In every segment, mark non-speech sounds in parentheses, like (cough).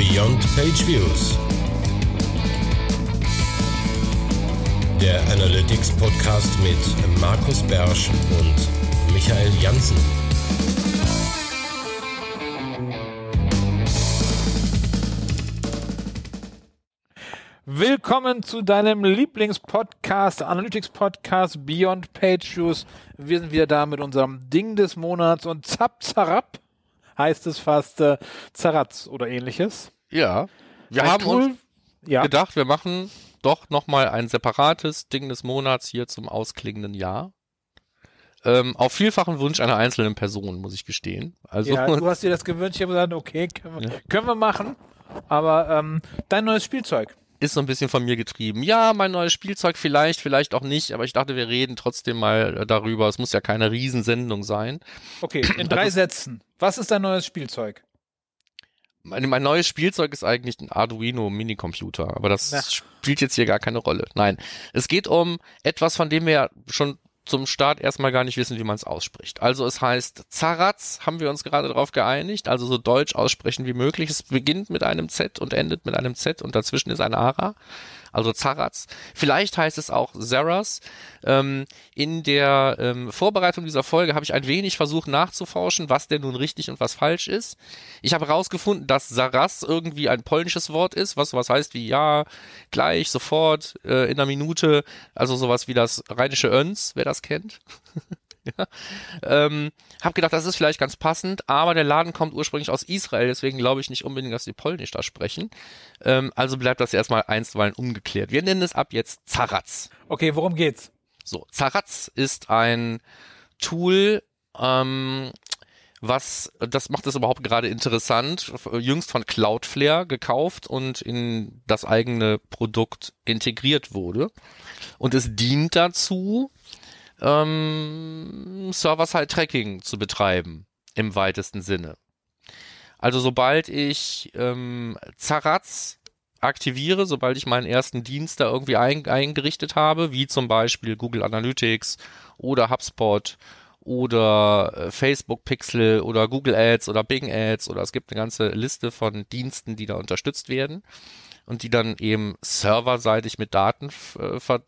Beyond Page Views. Der Analytics Podcast mit Markus Bersch und Michael Janssen. Willkommen zu deinem Lieblingspodcast, Analytics Podcast Beyond Page Views. Wir sind wieder da mit unserem Ding des Monats und zap zarab heißt es fast äh, Zaratz oder ähnliches. Ja. Wir Ein haben Tool- uns Ja. gedacht, wir machen doch nochmal ein separates Ding des Monats hier zum ausklingenden Jahr. Ähm, auf vielfachen Wunsch einer einzelnen Person, muss ich gestehen. Also, ja, du (laughs) hast dir das gewünscht, ich habe gesagt, okay, können wir, Ja. können wir machen. Aber ähm, dein neues Spielzeug. Ist so ein bisschen von mir getrieben. Ja, mein neues Spielzeug vielleicht, vielleicht auch nicht, aber ich dachte, wir reden trotzdem mal äh, darüber. Es muss ja keine Riesensendung sein. Okay, in (clears throat) drei Also- Sätzen. Was ist dein neues Spielzeug? Mein, mein neues Spielzeug ist eigentlich ein Arduino Minicomputer, aber das Na. spielt jetzt hier gar keine Rolle. Nein, es geht um etwas, von dem wir ja schon zum Start erstmal gar nicht wissen, wie man es ausspricht. Also es heißt Zaratz, haben wir uns gerade darauf geeinigt, also so deutsch aussprechen wie möglich. Es beginnt mit einem Z und endet mit einem Z und dazwischen ist ein Ara, also Zaratz. Vielleicht heißt es auch Zaras. Ähm, in der ähm, Vorbereitung dieser Folge habe ich ein wenig versucht nachzuforschen, was denn nun richtig und was falsch ist. Ich habe herausgefunden, dass Saras irgendwie ein polnisches Wort ist, was sowas heißt wie ja, gleich, sofort, äh, in einer Minute, also sowas wie das rheinische Öns, wer das kennt. (laughs) ja. (laughs) ähm, hab gedacht, das ist vielleicht ganz passend, aber der Laden kommt ursprünglich aus Israel, deswegen glaube ich nicht unbedingt, dass die Polnisch da sprechen. Ähm, also bleibt das erstmal einstweilen ungeklärt. Wir nennen es ab jetzt Zaratz. Okay, worum geht's? So, Zaratz ist ein Tool, ähm, was, das macht es überhaupt gerade interessant, jüngst von Cloudflare gekauft und in das eigene Produkt integriert wurde. Und es dient dazu, ähm, Server-Side-Tracking zu betreiben, im weitesten Sinne. Also sobald ich ähm, Zaratz aktiviere, sobald ich meinen ersten Dienst da irgendwie ein, eingerichtet habe, wie zum Beispiel Google Analytics oder HubSpot oder äh, Facebook Pixel oder Google Ads oder Bing Ads oder es gibt eine ganze Liste von Diensten, die da unterstützt werden und die dann eben serverseitig mit Daten äh, ver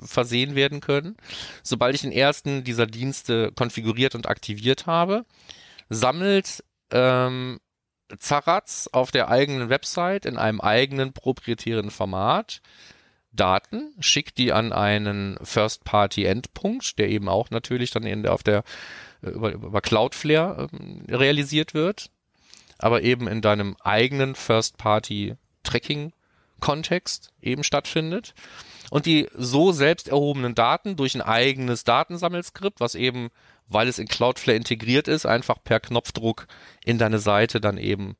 versehen werden können. Sobald ich den ersten dieser Dienste konfiguriert und aktiviert habe, sammelt ähm, Zaratz auf der eigenen Website in einem eigenen proprietären Format Daten, schickt die an einen First-Party-Endpunkt, der eben auch natürlich dann in der, auf der äh, über, über Cloudflare ähm, realisiert wird, aber eben in deinem eigenen First-Party-Tracking-Kontext eben stattfindet. Und die so selbst erhobenen Daten durch ein eigenes Datensammelskript, was eben, weil es in Cloudflare integriert ist, einfach per Knopfdruck in deine Seite dann eben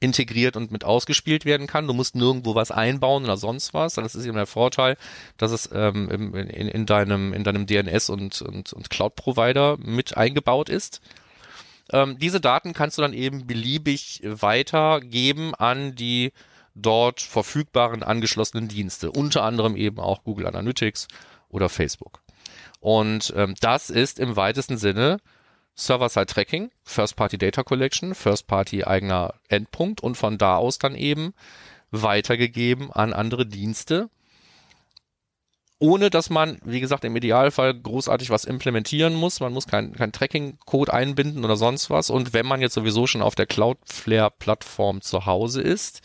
integriert und mit ausgespielt werden kann. Du musst nirgendwo was einbauen oder sonst was. Das ist eben der Vorteil, dass es ähm, im- in, in, deinem, in deinem DNS und, und, und Cloud-Provider mit eingebaut ist. Ähm, diese Daten kannst du dann eben beliebig weitergeben an die dort verfügbaren angeschlossenen Dienste, unter anderem eben auch Google Analytics oder Facebook. Und ähm, das ist im weitesten Sinne Server-Side-Tracking, First-Party Data Collection, First-Party eigener Endpunkt und von da aus dann eben weitergegeben an andere Dienste, ohne dass man, wie gesagt, im Idealfall großartig was implementieren muss. Man muss kein, kein Tracking-Code einbinden oder sonst was. Und wenn man jetzt sowieso schon auf der Cloudflare-Plattform zu Hause ist,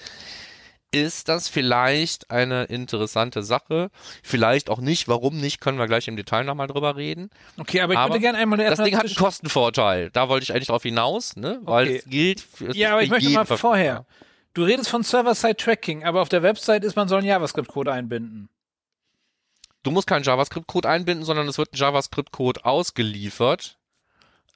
ist das vielleicht eine interessante Sache. Vielleicht auch nicht. Warum nicht, können wir gleich im Detail nochmal drüber reden. Okay, aber ich Aber würde gerne einmal Das Ding hat einen Kostenvorteil. Da wollte ich eigentlich drauf hinaus, ne? Weil Okay. es gilt für es Ja, aber ich möchte mal vorher. Du redest von Server-Side-Tracking, aber auf der Website ist, man soll einen JavaScript-Code einbinden. Du musst keinen JavaScript-Code einbinden, sondern es wird ein JavaScript-Code ausgeliefert.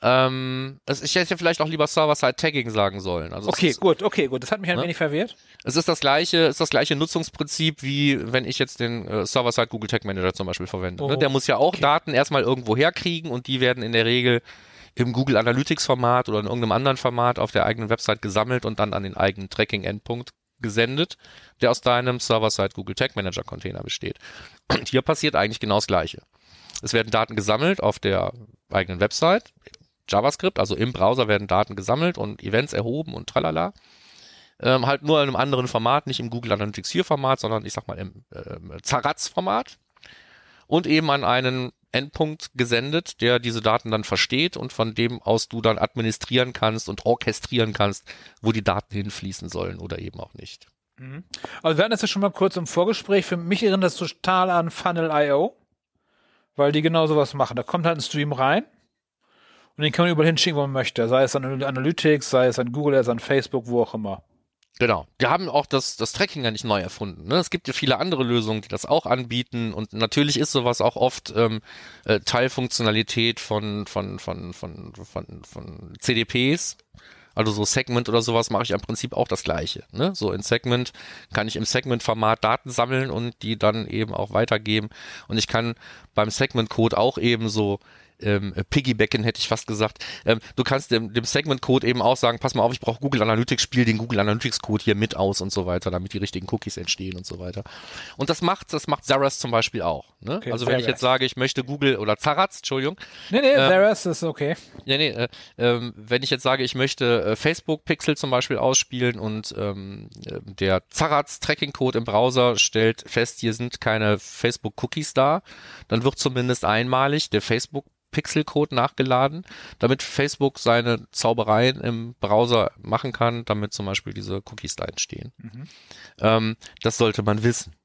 Ähm, es, ich hätte vielleicht auch lieber Server-Side-Tagging sagen sollen. Also Okay, ist, gut, okay, gut. Das hat mich ein Ne? wenig verwirrt. es ist das gleiche, ist das gleiche Nutzungsprinzip, wie wenn ich jetzt den äh, Server-Side Google Tag Manager zum Beispiel verwende. Oh, ne? Der muss ja auch okay. Daten erstmal irgendwo herkriegen und die werden in der Regel im Google Analytics Format oder in irgendeinem anderen Format auf der eigenen Website gesammelt und dann an den eigenen Tracking-Endpunkt gesendet, der aus deinem Server-Side Google Tag Manager Container besteht. Und hier passiert eigentlich genau das Gleiche. Es werden Daten gesammelt auf der eigenen Website, JavaScript, also im Browser werden Daten gesammelt und Events erhoben und tralala. ähm, halt nur in einem anderen Format, nicht im Google Analytics 4 Format, sondern ich sag mal im äh, Zaratz Format und eben an einen Endpunkt gesendet, der diese Daten dann versteht und von dem aus du dann administrieren kannst und orchestrieren kannst, wo die Daten hinfließen sollen oder eben auch nicht. Mhm. Also wir hatten das ja schon mal kurz im Vorgespräch. Für mich erinnert das total an Funnel.io, weil die genau sowas machen. Da kommt halt ein Stream rein und den kann man überall hinschicken, wo man möchte. Sei es an Analytics, sei es an Google, sei es an Facebook, wo auch immer. Genau. Wir haben auch das, das Tracking ja nicht neu erfunden. Ne? Es gibt ja viele andere Lösungen, die das auch anbieten und natürlich ist sowas auch oft ähm, äh, Teilfunktionalität von, von, von, von, von, von CDPs. Also so Segment oder sowas mache ich im Prinzip auch das gleiche. Ne? So in Segment kann ich im Segment-Format Daten sammeln und die dann eben auch weitergeben. Und ich kann beim Segment-Code auch eben so ähm, piggybacken, hätte ich fast gesagt. Ähm, du kannst dem, dem Segment-Code eben auch sagen, pass mal auf, ich brauche Google Analytics, spiel den Google Analytics-Code hier mit aus und so weiter, damit die richtigen Cookies entstehen und so weiter. Und das macht, das macht Zaras zum Beispiel auch. Ne? Okay, also wenn ich jetzt sage, ich möchte Google oder Zaraz, Entschuldigung. Nee, nee, äh, Zaras ist okay. Ja, nee, äh, äh, wenn ich jetzt sage, ich möchte äh, Facebook-Pixel zum Beispiel ausspielen und ähm, der Zaraz-Tracking-Code im Browser stellt fest, hier sind keine Facebook-Cookies da, dann wird zumindest einmalig der Facebook Pixelcode nachgeladen, damit Facebook seine Zaubereien im Browser machen kann, damit zum Beispiel diese Cookies da entstehen. Mhm. Ähm, das sollte man wissen.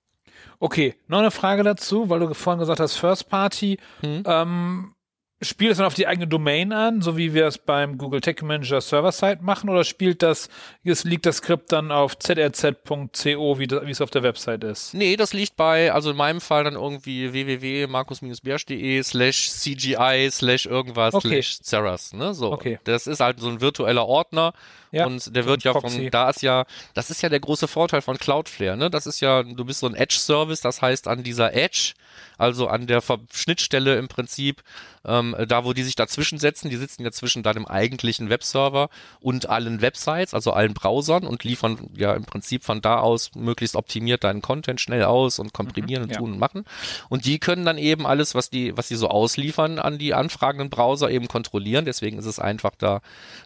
Okay, noch eine Frage dazu, weil du vorhin gesagt hast, First Party. Mhm. Ähm, Spielt es dann auf die eigene Domain an, so wie wir es beim Google Tech Manager Server-Side machen, oder spielt das, es liegt das Skript dann auf zrz.co, wie, wie es auf der Website ist? Nee, das liegt bei, also in meinem Fall dann irgendwie www.markus-bärsch.de slash CGI slash irgendwas okay. slash Ceras, ne, so. Okay. Das ist halt so ein virtueller Ordner, ja, und der wird ja von, da ist ja, das ist ja der große Vorteil von Cloudflare, ne? Das ist ja, du bist so ein Edge-Service, das heißt an dieser Edge, also an der Schnittstelle im Prinzip, ähm, da wo die sich dazwischen setzen, die sitzen ja zwischen deinem eigentlichen Webserver und allen Websites, also allen Browsern und liefern ja im Prinzip von da aus möglichst optimiert deinen Content schnell aus und komprimieren mhm, und ja. tun und machen. Und die können dann eben alles, was die, was die so ausliefern an die anfragenden Browser eben kontrollieren. Deswegen ist es einfach da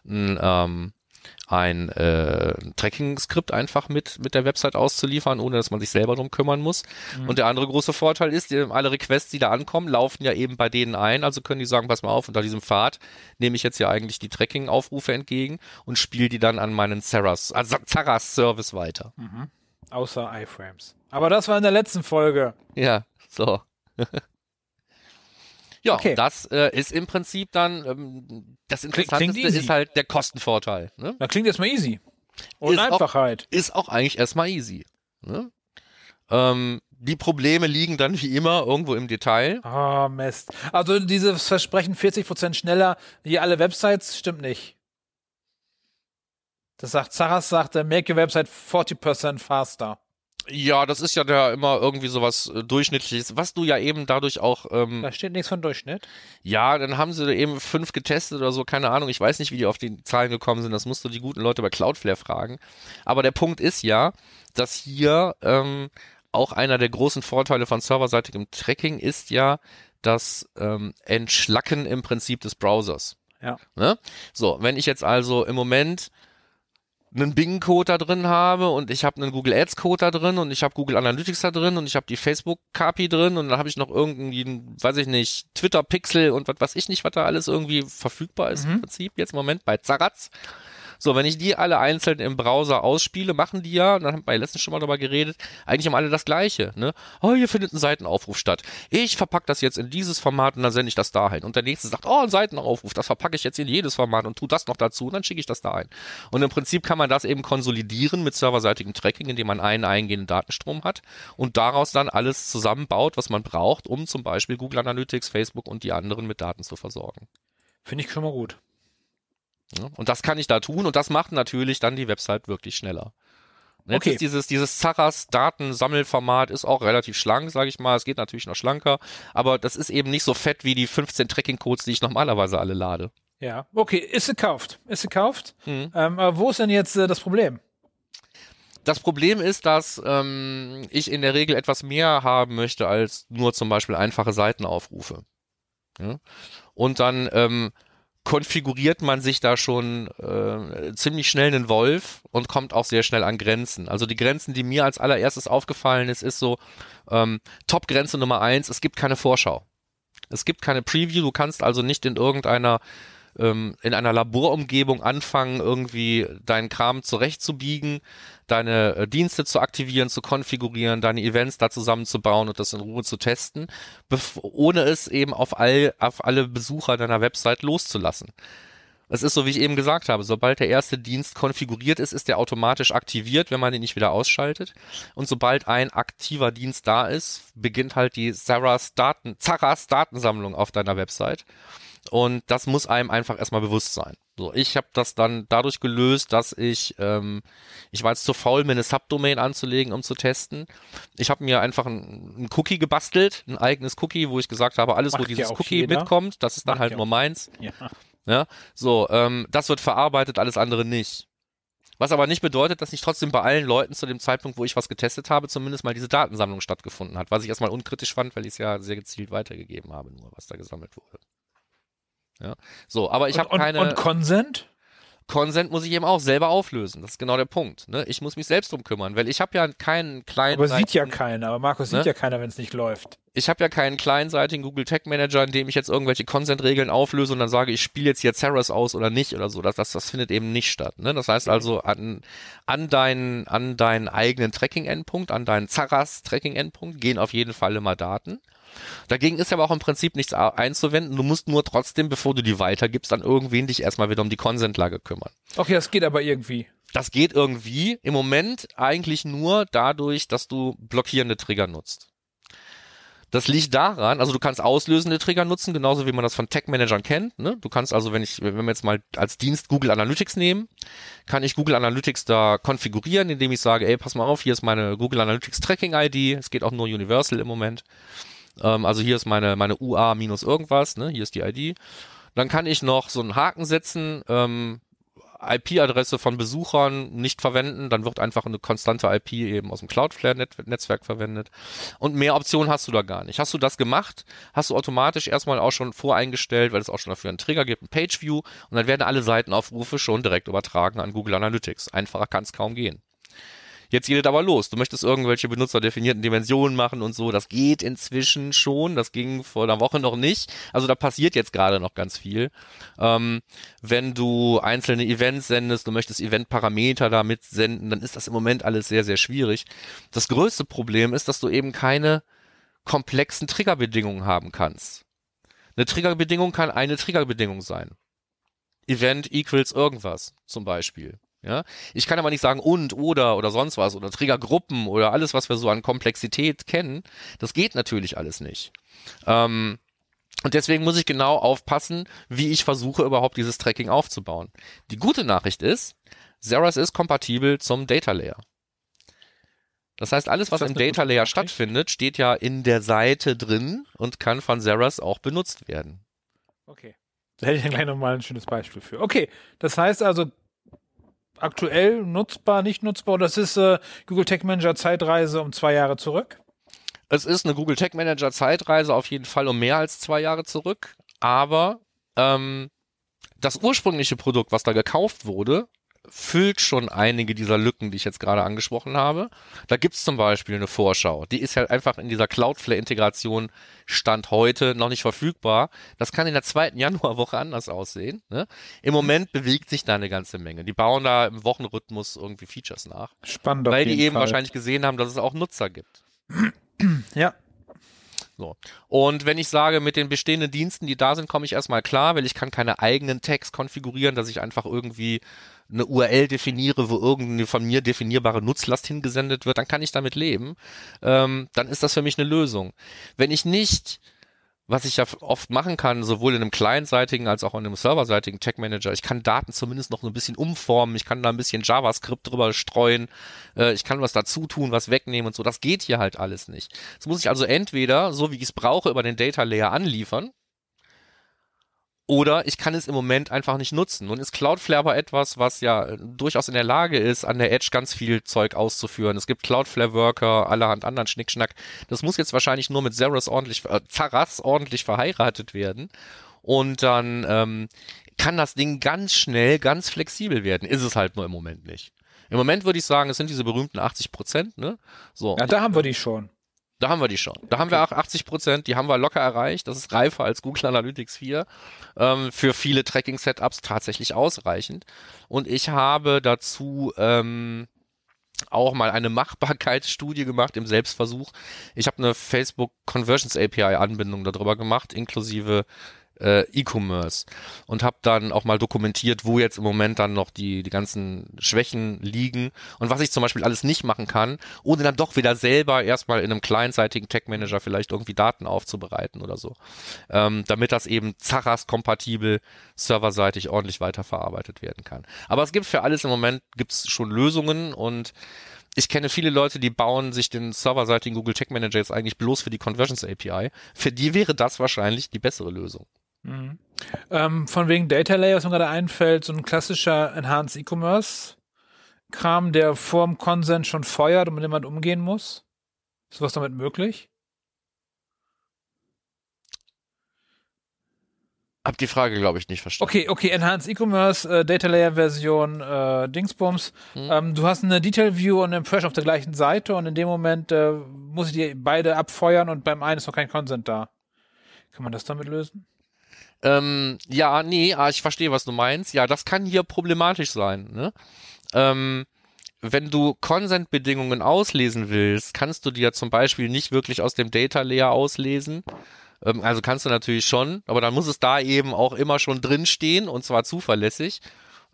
ein, ähm, ein äh, Tracking-Skript einfach mit, mit der Website auszuliefern, ohne dass man sich selber drum kümmern muss. Mhm. Und der andere große Vorteil ist, alle Requests, die da ankommen, laufen ja eben bei denen ein. Also können die sagen, pass mal auf, unter diesem Pfad nehme ich jetzt ja eigentlich die Tracking-Aufrufe entgegen und spiele die dann an meinen Zaras, also Zaras-Service weiter. Mhm. Außer iFrames. Aber das war in der letzten Folge. Ja, so. (laughs) Ja, okay. das äh, ist im Prinzip dann ähm, das Interessanteste ist halt der Kostenvorteil. Ne? Das klingt erstmal easy. Und ist Einfachheit. Auch, ist auch eigentlich erstmal easy. Ne? Ähm, die Probleme liegen dann wie immer irgendwo im Detail. Ah, oh, Mist. Also dieses Versprechen 40% schneller wie alle Websites stimmt nicht. Das sagt Zaras sagt, make your website 40% faster. Ja, das ist ja da immer irgendwie sowas äh, Durchschnittliches, was du ja eben dadurch auch. Ähm, da steht nichts von Durchschnitt. Ja, dann haben sie eben fünf getestet oder so, keine Ahnung. Ich weiß nicht, wie die auf die Zahlen gekommen sind. Das musst du die guten Leute bei Cloudflare fragen. Aber der Punkt ist ja, dass hier ähm, auch einer der großen Vorteile von serverseitigem Tracking ist ja das ähm, Entschlacken im Prinzip des Browsers. Ja. Ne? So, wenn ich jetzt also im Moment einen Bing-Code da drin habe und ich habe einen Google Ads-Code da drin und ich habe Google Analytics da drin und ich habe die Facebook-KPI drin und dann habe ich noch irgendwie, weiß ich nicht, Twitter-Pixel und was weiß ich nicht, was da alles irgendwie verfügbar ist mhm. im Prinzip jetzt im Moment bei Zaratz. So, wenn ich die alle einzeln im Browser ausspiele, machen die ja, dann haben wir letztens schon mal darüber geredet, eigentlich haben alle das Gleiche. Ne? Oh, hier findet ein Seitenaufruf statt. Ich verpacke das jetzt in dieses Format und dann sende ich das dahin. Und der nächste sagt, oh, ein Seitenaufruf, das verpacke ich jetzt in jedes Format und tu das noch dazu und dann schicke ich das dahin. Und im Prinzip kann man das eben konsolidieren mit serverseitigem Tracking, indem man einen eingehenden Datenstrom hat und daraus dann alles zusammenbaut, was man braucht, um zum Beispiel Google Analytics, Facebook und die anderen mit Daten zu versorgen. Finde ich schon mal gut. Und das kann ich da tun und das macht natürlich dann die Website wirklich schneller. Jetzt okay. ist dieses, dieses Zaras Datensammelformat ist auch relativ schlank, sage ich mal. Es geht natürlich noch schlanker, aber das ist eben nicht so fett wie die 15 Tracking-Codes, die ich normalerweise alle lade. Ja, okay, ist gekauft. Ist gekauft. Mhm. Ähm, aber wo ist denn jetzt äh, das Problem? Das Problem ist, dass ähm, ich in der Regel etwas mehr haben möchte als nur zum Beispiel einfache Seitenaufrufe. Ja? Und dann ähm, konfiguriert man sich da schon äh, ziemlich schnell einen Wolf und kommt auch sehr schnell an Grenzen. Also die Grenzen, die mir als allererstes aufgefallen ist, ist so ähm, Top-Grenze Nummer eins, es gibt keine Vorschau. Es gibt keine Preview, du kannst also nicht in irgendeiner ähm, in einer Laborumgebung anfangen, irgendwie deinen Kram zurechtzubiegen, deine äh, Dienste zu aktivieren, zu konfigurieren, deine Events da zusammenzubauen und das in Ruhe zu testen, ohne es eben auf, all, auf alle Besucher deiner Website loszulassen. Es ist so, wie ich eben gesagt habe, sobald der erste Dienst konfiguriert ist, ist der automatisch aktiviert, wenn man ihn nicht wieder ausschaltet. Und sobald ein aktiver Dienst da ist, beginnt halt die Sarahs Daten, Zaras Datensammlung auf deiner Website. Und das muss einem einfach erstmal bewusst sein. So, ich habe das dann dadurch gelöst, dass ich, ähm, ich war jetzt zu faul, mir eine Subdomain anzulegen, um zu testen. Ich habe mir einfach ein, Cookie gebastelt, ein eigenes Cookie, wo ich gesagt habe, alles, Macht wo dieses Cookie jeder. mitkommt, das ist dann Macht halt nur meins. Ja. ja. So, ähm, das wird verarbeitet, alles andere nicht. Was aber nicht bedeutet, dass nicht trotzdem bei allen Leuten zu dem Zeitpunkt, wo ich was getestet habe, zumindest mal diese Datensammlung stattgefunden hat, was ich erstmal unkritisch fand, weil ich es ja sehr gezielt weitergegeben habe, nur was da gesammelt wurde. Ja. So, aber ich habe keine. Und Consent? Consent muss ich eben auch selber auflösen. Das ist genau der Punkt. Ne? Ich muss mich selbst drum kümmern, weil ich habe ja keinen kleinen. Aber sieht ja keiner. Aber Markus ne? sieht ja keiner, wenn es nicht läuft. Ich habe ja keinen kleinseitigen Google Tag Manager, in dem ich jetzt irgendwelche Consent-Regeln auflöse und dann sage, ich spiele jetzt hier Ceres aus oder nicht oder so. Das, das, das findet eben nicht statt. Ne? Das heißt also, an, an, deinen, an deinen eigenen Tracking-Endpunkt, an deinen Zaras-Tracking-Endpunkt gehen auf jeden Fall immer Daten. Dagegen ist aber auch im Prinzip nichts einzuwenden. Du musst nur trotzdem, bevor du die weitergibst, an irgendwen dich erstmal wieder um die Consent-Lage kümmern. Okay, das geht aber irgendwie. Das geht irgendwie. Im Moment eigentlich nur dadurch, dass du blockierende Trigger nutzt. Das liegt daran, also du kannst auslösende Trigger nutzen, genauso wie man das von Tech-Managern kennt. Ne? Du kannst also, wenn ich, wenn wir jetzt mal als Dienst Google Analytics nehmen, kann ich Google Analytics da konfigurieren, indem ich sage, ey, pass mal auf, hier ist meine Google Analytics Tracking ID. Es geht auch nur Universal im Moment. Ähm, also hier ist meine, meine UA minus irgendwas, ne? hier ist die ID. Dann kann ich noch so einen Haken setzen, ähm, IP-Adresse von Besuchern nicht verwenden, dann wird einfach eine konstante IP eben aus dem Cloudflare-Netzwerk verwendet. Und mehr Optionen hast du da gar nicht. Hast du das gemacht, hast du automatisch erstmal auch schon voreingestellt, weil es auch schon dafür einen Trigger gibt, ein Pageview, und dann werden alle Seitenaufrufe schon direkt übertragen an Google Analytics. Einfacher kann es kaum gehen. Jetzt geht es aber los. Du möchtest irgendwelche benutzerdefinierten Dimensionen machen und so. Das geht inzwischen schon. Das ging vor einer Woche noch nicht. Also da passiert jetzt gerade noch ganz viel. Ähm, wenn du einzelne Events sendest, du möchtest Eventparameter damit senden, dann ist das im Moment alles sehr, sehr schwierig. Das größte Problem ist, dass du eben keine komplexen Triggerbedingungen haben kannst. Eine Triggerbedingung kann eine Triggerbedingung sein. Event equals irgendwas zum Beispiel. Ja, ich kann aber nicht sagen und oder oder sonst was oder Triggergruppen oder alles, was wir so an Komplexität kennen. Das geht natürlich alles nicht. Ähm, und deswegen muss ich genau aufpassen, wie ich versuche, überhaupt dieses Tracking aufzubauen. Die gute Nachricht ist, Zeras ist kompatibel zum Data Layer. Das heißt, alles, was im Data Layer stattfindet, steht ja in der Seite drin und kann von Zeras auch benutzt werden. Okay. Da hätte ich dann gleich nochmal ein schönes Beispiel für. Okay, das heißt also, aktuell nutzbar, nicht nutzbar? Das ist äh, Google Tech Manager Zeitreise um zwei Jahre zurück? Es ist eine Google Tech Manager Zeitreise auf jeden Fall um mehr als zwei Jahre zurück, aber ähm, das ursprüngliche Produkt, was da gekauft wurde, füllt schon einige dieser Lücken, die ich jetzt gerade angesprochen habe. Da gibt's zum Beispiel eine Vorschau. Die ist halt einfach in dieser Cloudflare-Integration Stand heute noch nicht verfügbar. Das kann in der zweiten (laughs) Januarwoche anders aussehen. Ne? Im Moment bewegt sich da eine ganze Menge. Die bauen da im Wochenrhythmus irgendwie Features nach. Spannend. Weil die eben Fall. wahrscheinlich gesehen haben, dass es auch Nutzer gibt. Ja, so. Und wenn ich sage, mit den bestehenden Diensten, die da sind, komme ich erstmal klar, weil ich kann keine eigenen Tags konfigurieren, dass ich einfach irgendwie eine URL definiere, wo irgendeine von mir definierbare Nutzlast hingesendet wird, dann kann ich damit leben. Ähm, dann ist das für mich eine Lösung. Wenn ich nicht was ich ja oft machen kann, sowohl in einem clientseitigen als auch in einem serverseitigen Tech Manager, ich kann Daten zumindest noch ein bisschen umformen, ich kann da ein bisschen JavaScript drüber streuen, äh, ich kann was dazu tun, was wegnehmen und so. Das geht hier halt alles nicht. Das muss ich also entweder, so wie ich es brauche, über den Data Layer anliefern, oder ich kann es im Moment einfach nicht nutzen. Nun ist Cloudflare aber etwas, was ja durchaus in der Lage ist, an der Edge ganz viel Zeug auszuführen. Es gibt Cloudflare Worker, allerhand anderen Schnickschnack. Das muss jetzt wahrscheinlich nur mit Zeros ordentlich, äh, Zaras ordentlich verheiratet werden. Und dann ähm, kann das Ding ganz schnell, ganz flexibel werden. Ist es halt nur im Moment nicht. Im Moment würde ich sagen, es sind diese berühmten 80 Prozent, ne? So. Ja, da haben wir die schon. Da haben wir die schon. Da haben wir auch 80 Prozent, die haben wir locker erreicht. Das ist reifer als Google Analytics 4. Ähm, für viele Tracking-Setups tatsächlich ausreichend. Und ich habe dazu ähm, auch mal eine Machbarkeitsstudie gemacht im Selbstversuch. Ich habe eine Facebook Conversions API Anbindung darüber gemacht, inklusive äh, E-Commerce und habe dann auch mal dokumentiert, wo jetzt im Moment dann noch die, die ganzen Schwächen liegen und was ich zum Beispiel alles nicht machen kann, ohne dann doch wieder selber erstmal in einem kleinseitigen Tech-Manager vielleicht irgendwie Daten aufzubereiten oder so, ähm, damit das eben Zaras-kompatibel serverseitig ordentlich weiterverarbeitet werden kann. Aber es gibt für alles im Moment gibt's schon Lösungen und ich kenne viele Leute, die bauen sich den serverseitigen Google Tech Manager jetzt eigentlich bloß für die Conversions API. Für die wäre das wahrscheinlich die bessere Lösung. Mhm. Ähm, von wegen Data Layer, was mir gerade einfällt, so ein klassischer Enhanced E-Commerce Kram, der vorm Consent schon feuert und mit dem man umgehen muss. Ist was damit möglich? Hab die Frage, glaube ich, nicht verstanden. Okay, okay, Enhanced E-Commerce, äh, Data Layer Version, äh, Dingsbums. Hm. Ähm, du hast eine Detail View und eine Impression auf der gleichen Seite und in dem Moment äh, muss ich die beide abfeuern und beim einen ist noch kein Consent da. Kann man das damit lösen? Ähm, ja, nee, ah, ich verstehe, was du meinst. Ja, das kann hier problematisch sein. Ne? Ähm, wenn du Consent-Bedingungen auslesen willst, kannst du die ja zum Beispiel nicht wirklich aus dem Data Layer auslesen. Ähm, also kannst du natürlich schon, aber dann muss es da eben auch immer schon drin stehen und zwar zuverlässig.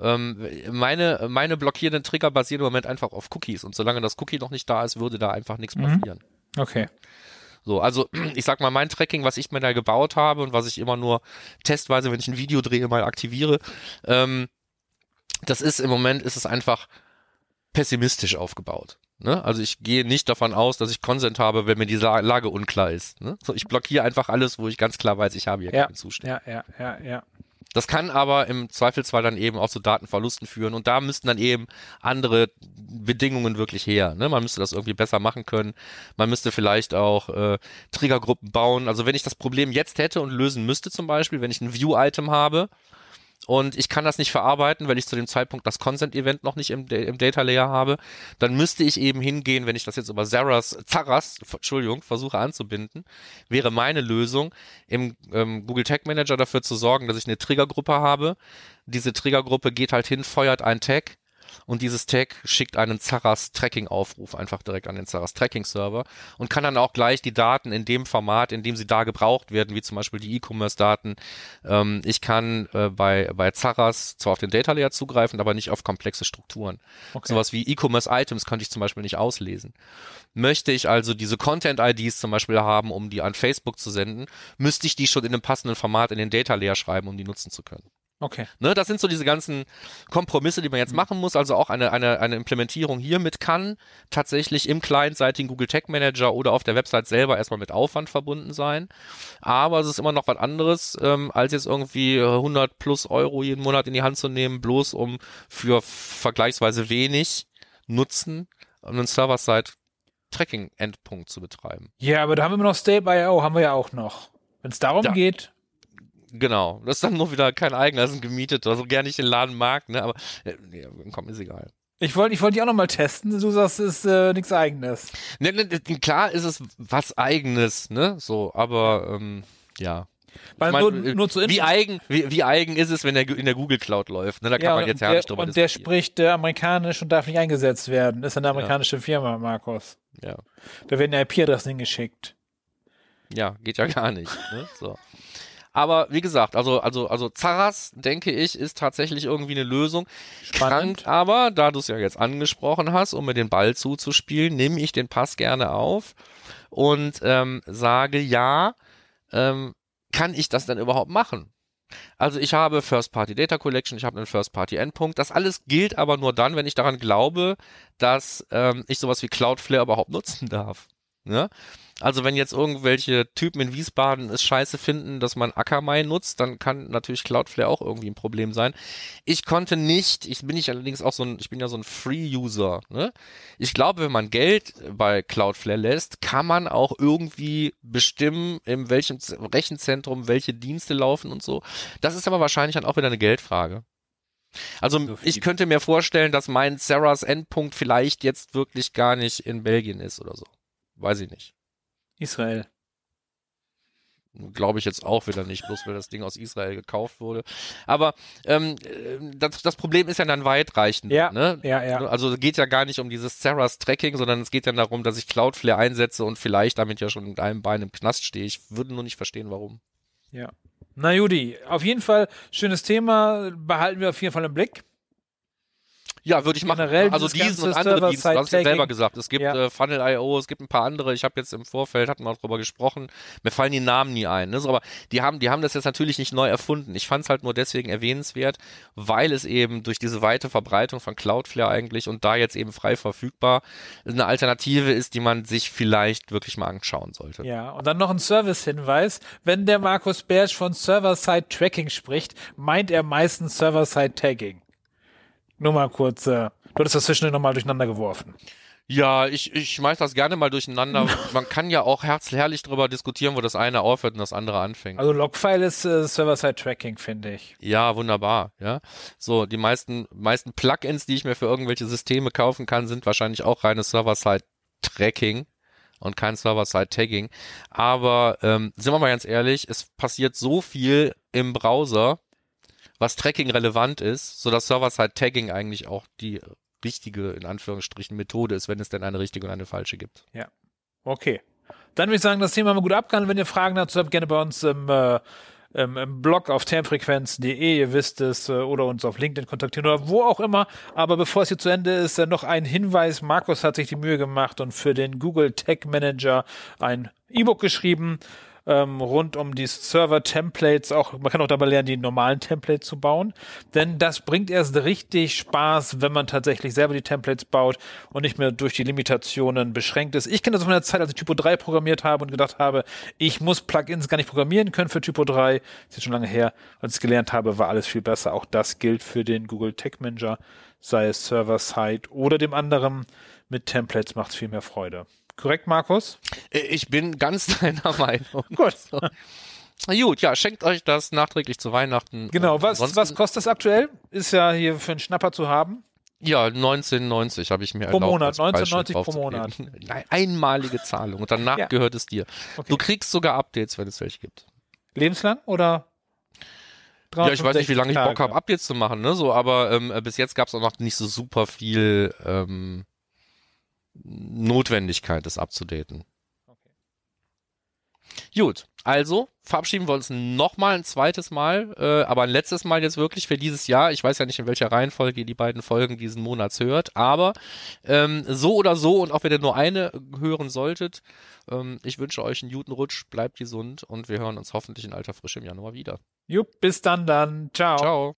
Ähm, meine, meine blockierenden Trigger basieren im Moment einfach auf Cookies und solange das Cookie noch nicht da ist, würde da einfach nichts Mhm. passieren. Okay. So, also (clears throat) ich sag mal, mein Tracking, was ich mir da gebaut habe und was ich immer nur testweise, wenn ich ein Video drehe, mal aktiviere, ähm, das ist im Moment ist es einfach pessimistisch aufgebaut. Ne? Also ich gehe nicht davon aus, dass ich Consent habe, wenn mir die La- Lage unklar ist. Ne? So, ich blockiere einfach alles, wo ich ganz klar weiß, ich habe hier Ja. keinen Zustand. Ja, ja, ja, ja. Das kann aber im Zweifelsfall dann eben auch zu Datenverlusten führen und da müssten dann eben andere Bedingungen wirklich her. Ne? Man müsste das irgendwie besser machen können. Man müsste vielleicht auch äh, Triggergruppen bauen. Also wenn ich das Problem jetzt hätte und lösen müsste zum Beispiel, wenn ich ein View-Item habe und ich kann das nicht verarbeiten, weil ich zu dem Zeitpunkt das Consent-Event noch nicht im, im Data Layer habe, dann müsste ich eben hingehen, wenn ich das jetzt über Zaras, Zaras, Entschuldigung, versuche anzubinden, wäre meine Lösung, im ähm, Google Tag Manager dafür zu sorgen, dass ich eine Triggergruppe habe. Diese Triggergruppe geht halt hin, feuert ein Tag und dieses Tag schickt einen Zaras Tracking Aufruf einfach direkt an den Zaras Tracking Server und kann dann auch gleich die Daten in dem Format, in dem sie da gebraucht werden, wie zum Beispiel die E-Commerce Daten. Ähm, ich kann äh, bei, bei Zaras zwar auf den Data Layer zugreifen, aber nicht auf komplexe Strukturen. Okay. Sowas wie E-Commerce Items könnte ich zum Beispiel nicht auslesen. Möchte ich also diese Content IDs zum Beispiel haben, um die an Facebook zu senden, müsste ich die schon in einem passenden Format in den Data Layer schreiben, um die nutzen zu können. Okay. Ne, das sind so diese ganzen Kompromisse, die man jetzt machen muss. Also auch eine, eine, eine Implementierung hiermit kann tatsächlich im clientseitigen Google Tag Manager oder auf der Website selber erstmal mit Aufwand verbunden sein. Aber es ist immer noch was anderes, ähm, als jetzt irgendwie 100 plus Euro jeden Monat in die Hand zu nehmen, bloß um für vergleichsweise wenig Nutzen einen Server-Side Tracking-Endpunkt zu betreiben. Ja, aber da haben wir noch Stay.io, haben wir ja auch noch. Wenn es darum Ja. geht, Genau, das ist dann nur wieder kein eigener, das ist ein gemieteter, so gerne ich den Laden mag, ne, aber äh, ja, komm, ist egal. ich wollte ich wollte die auch noch mal testen. Du sagst, es ist äh, nichts eigenes. Ne, ne, klar ist es was eigenes, ne? So, aber ähm, ja. Weil Ich mein, nur, äh, nur zu wie eigen, wie, wie eigen ist es, wenn der in der Google Cloud läuft? Ne? Da kann ja, man jetzt ja der, nicht drüber und der spricht äh, amerikanisch und darf nicht eingesetzt werden. Ist eine amerikanische Firma, Markus. Ja. Da werden IP-Adressen hingeschickt. ja, geht ja (laughs) gar nicht. Ne? So. Aber wie gesagt, also also also Zaras, denke ich, ist tatsächlich irgendwie eine Lösung. Spannend. Krank aber, da du es ja jetzt angesprochen hast, um mir den Ball zuzuspielen, nehme ich den Pass gerne auf und ähm, sage ja, ähm, kann ich das denn überhaupt machen? Also ich habe First-Party Data Collection, ich habe einen First-Party Endpunkt. Das alles gilt aber nur dann, wenn ich daran glaube, dass ähm, ich sowas wie Cloudflare überhaupt nutzen darf. Ne? Also wenn jetzt irgendwelche Typen in Wiesbaden es scheiße finden, dass man Akamai nutzt, dann kann natürlich Cloudflare auch irgendwie ein Problem sein. Ich konnte nicht, ich bin ich allerdings auch so ein, ich bin ja so ein Free-User. Ne? Ich glaube, wenn man Geld bei Cloudflare lässt, kann man auch irgendwie bestimmen, in welchem Rechenzentrum welche Dienste laufen und so. Das ist aber wahrscheinlich dann auch wieder eine Geldfrage. Also so ich könnte mir vorstellen, dass mein Sarahs Endpunkt vielleicht jetzt wirklich gar nicht in Belgien ist oder so. Weiß ich nicht. Israel. Glaube ich jetzt auch wieder nicht, bloß weil das Ding aus Israel gekauft wurde. Aber ähm, das, das Problem ist ja dann weitreichend. Ja, ne? ja, ja. Also es geht ja gar nicht um dieses Sarahs Tracking, sondern es geht ja darum, dass ich Cloudflare einsetze und vielleicht damit ja schon mit einem Bein im Knast stehe. Ich würde nur nicht verstehen, warum. Ja. Na Judy, auf jeden Fall schönes Thema, behalten wir auf jeden Fall im Blick. Ja, würde ich machen. Generell also diesen und andere Dienste, du hast ja selber gesagt. Es gibt ja. äh, Funnel.io, es gibt ein paar andere. Ich habe jetzt im Vorfeld, hatten wir drüber gesprochen, mir fallen die Namen nie ein. Ne? So, aber die haben, die haben das jetzt natürlich nicht neu erfunden. Ich fand es halt nur deswegen erwähnenswert, weil es eben durch diese weite Verbreitung von Cloudflare eigentlich und da jetzt eben frei verfügbar eine Alternative ist, die man sich vielleicht wirklich mal anschauen sollte. Ja, und dann noch ein Service-Hinweis. Wenn der Markus Bersch von Server-Side-Tracking spricht, meint er meistens Server-Side-Tagging. Nur mal kurz, äh, du hattest das zwischendurch nochmal durcheinander geworfen. Ja, ich, ich schmeiß das gerne mal durcheinander. (laughs) Man kann ja auch herzlich drüber diskutieren, wo das eine aufhört und das andere anfängt. Also Logfile ist äh, Server-Side-Tracking, finde ich. Ja, wunderbar, ja. So, die meisten, meisten Plugins, die ich mir für irgendwelche Systeme kaufen kann, sind wahrscheinlich auch reines Server-Side-Tracking und kein Server-Side-Tagging. Aber ähm, sind wir mal ganz ehrlich, es passiert so viel im Browser, was Tracking relevant ist, so dass Server-Side-Tagging eigentlich auch die richtige, in Anführungsstrichen, Methode ist, wenn es denn eine richtige und eine falsche gibt. Ja. Okay. Dann würde ich sagen, das Thema haben wir gut abgehandelt. Wenn ihr Fragen dazu habt, gerne bei uns im, äh, im, im Blog auf termfrequenz.de, ihr wisst es, äh, oder uns auf LinkedIn kontaktieren oder wo auch immer. Aber bevor es hier zu Ende ist, äh, noch ein Hinweis. Markus hat sich die Mühe gemacht und für den Google Tag Manager ein E-Book geschrieben ähm, rund um die Server-Templates auch, man kann auch dabei lernen, die normalen Templates zu bauen, denn das bringt erst richtig Spaß, wenn man tatsächlich selber die Templates baut und nicht mehr durch die Limitationen beschränkt ist. Ich kenne das aus meiner Zeit, als ich Typo 3 programmiert habe und gedacht habe, ich muss Plugins gar nicht programmieren können für Typo 3. Das ist jetzt schon lange her. Als ich es gelernt habe, war alles viel besser. Auch das gilt für den Google Tag Manager, sei es Server-Side oder dem anderen. Mit Templates macht es viel mehr Freude. Korrekt, Markus? Äh, ich bin ganz (laughs) deiner Meinung. Gut. So. Gut, ja, schenkt euch das nachträglich zu Weihnachten. Genau, was, was kostet das aktuell? Ist ja hier für einen Schnapper zu haben. Ja, 1990 habe ich mir pro erlaubt. Monat, 1990 pro Monat. (laughs) Einmalige Zahlung und danach ja. gehört es dir. Okay. Du kriegst sogar Updates, wenn es welche gibt. Lebenslang oder? Ja, ich weiß nicht, wie lange ich Bock habe, Updates zu machen, ne? So, aber ähm, bis jetzt gab es auch noch nicht so super viel ähm, Notwendigkeit, das abzudaten. Okay. Gut, also verabschieden wir uns nochmal ein zweites Mal, äh, aber ein letztes Mal jetzt wirklich für dieses Jahr. Ich weiß ja nicht, in welcher Reihenfolge ihr die beiden Folgen diesen Monats hört, aber ähm, so oder so und auch wenn ihr nur eine hören solltet, ähm, ich wünsche euch einen guten Rutsch, bleibt gesund und wir hören uns hoffentlich in alter Frische im Januar wieder. Jupp, bis dann dann. Ciao. Ciao.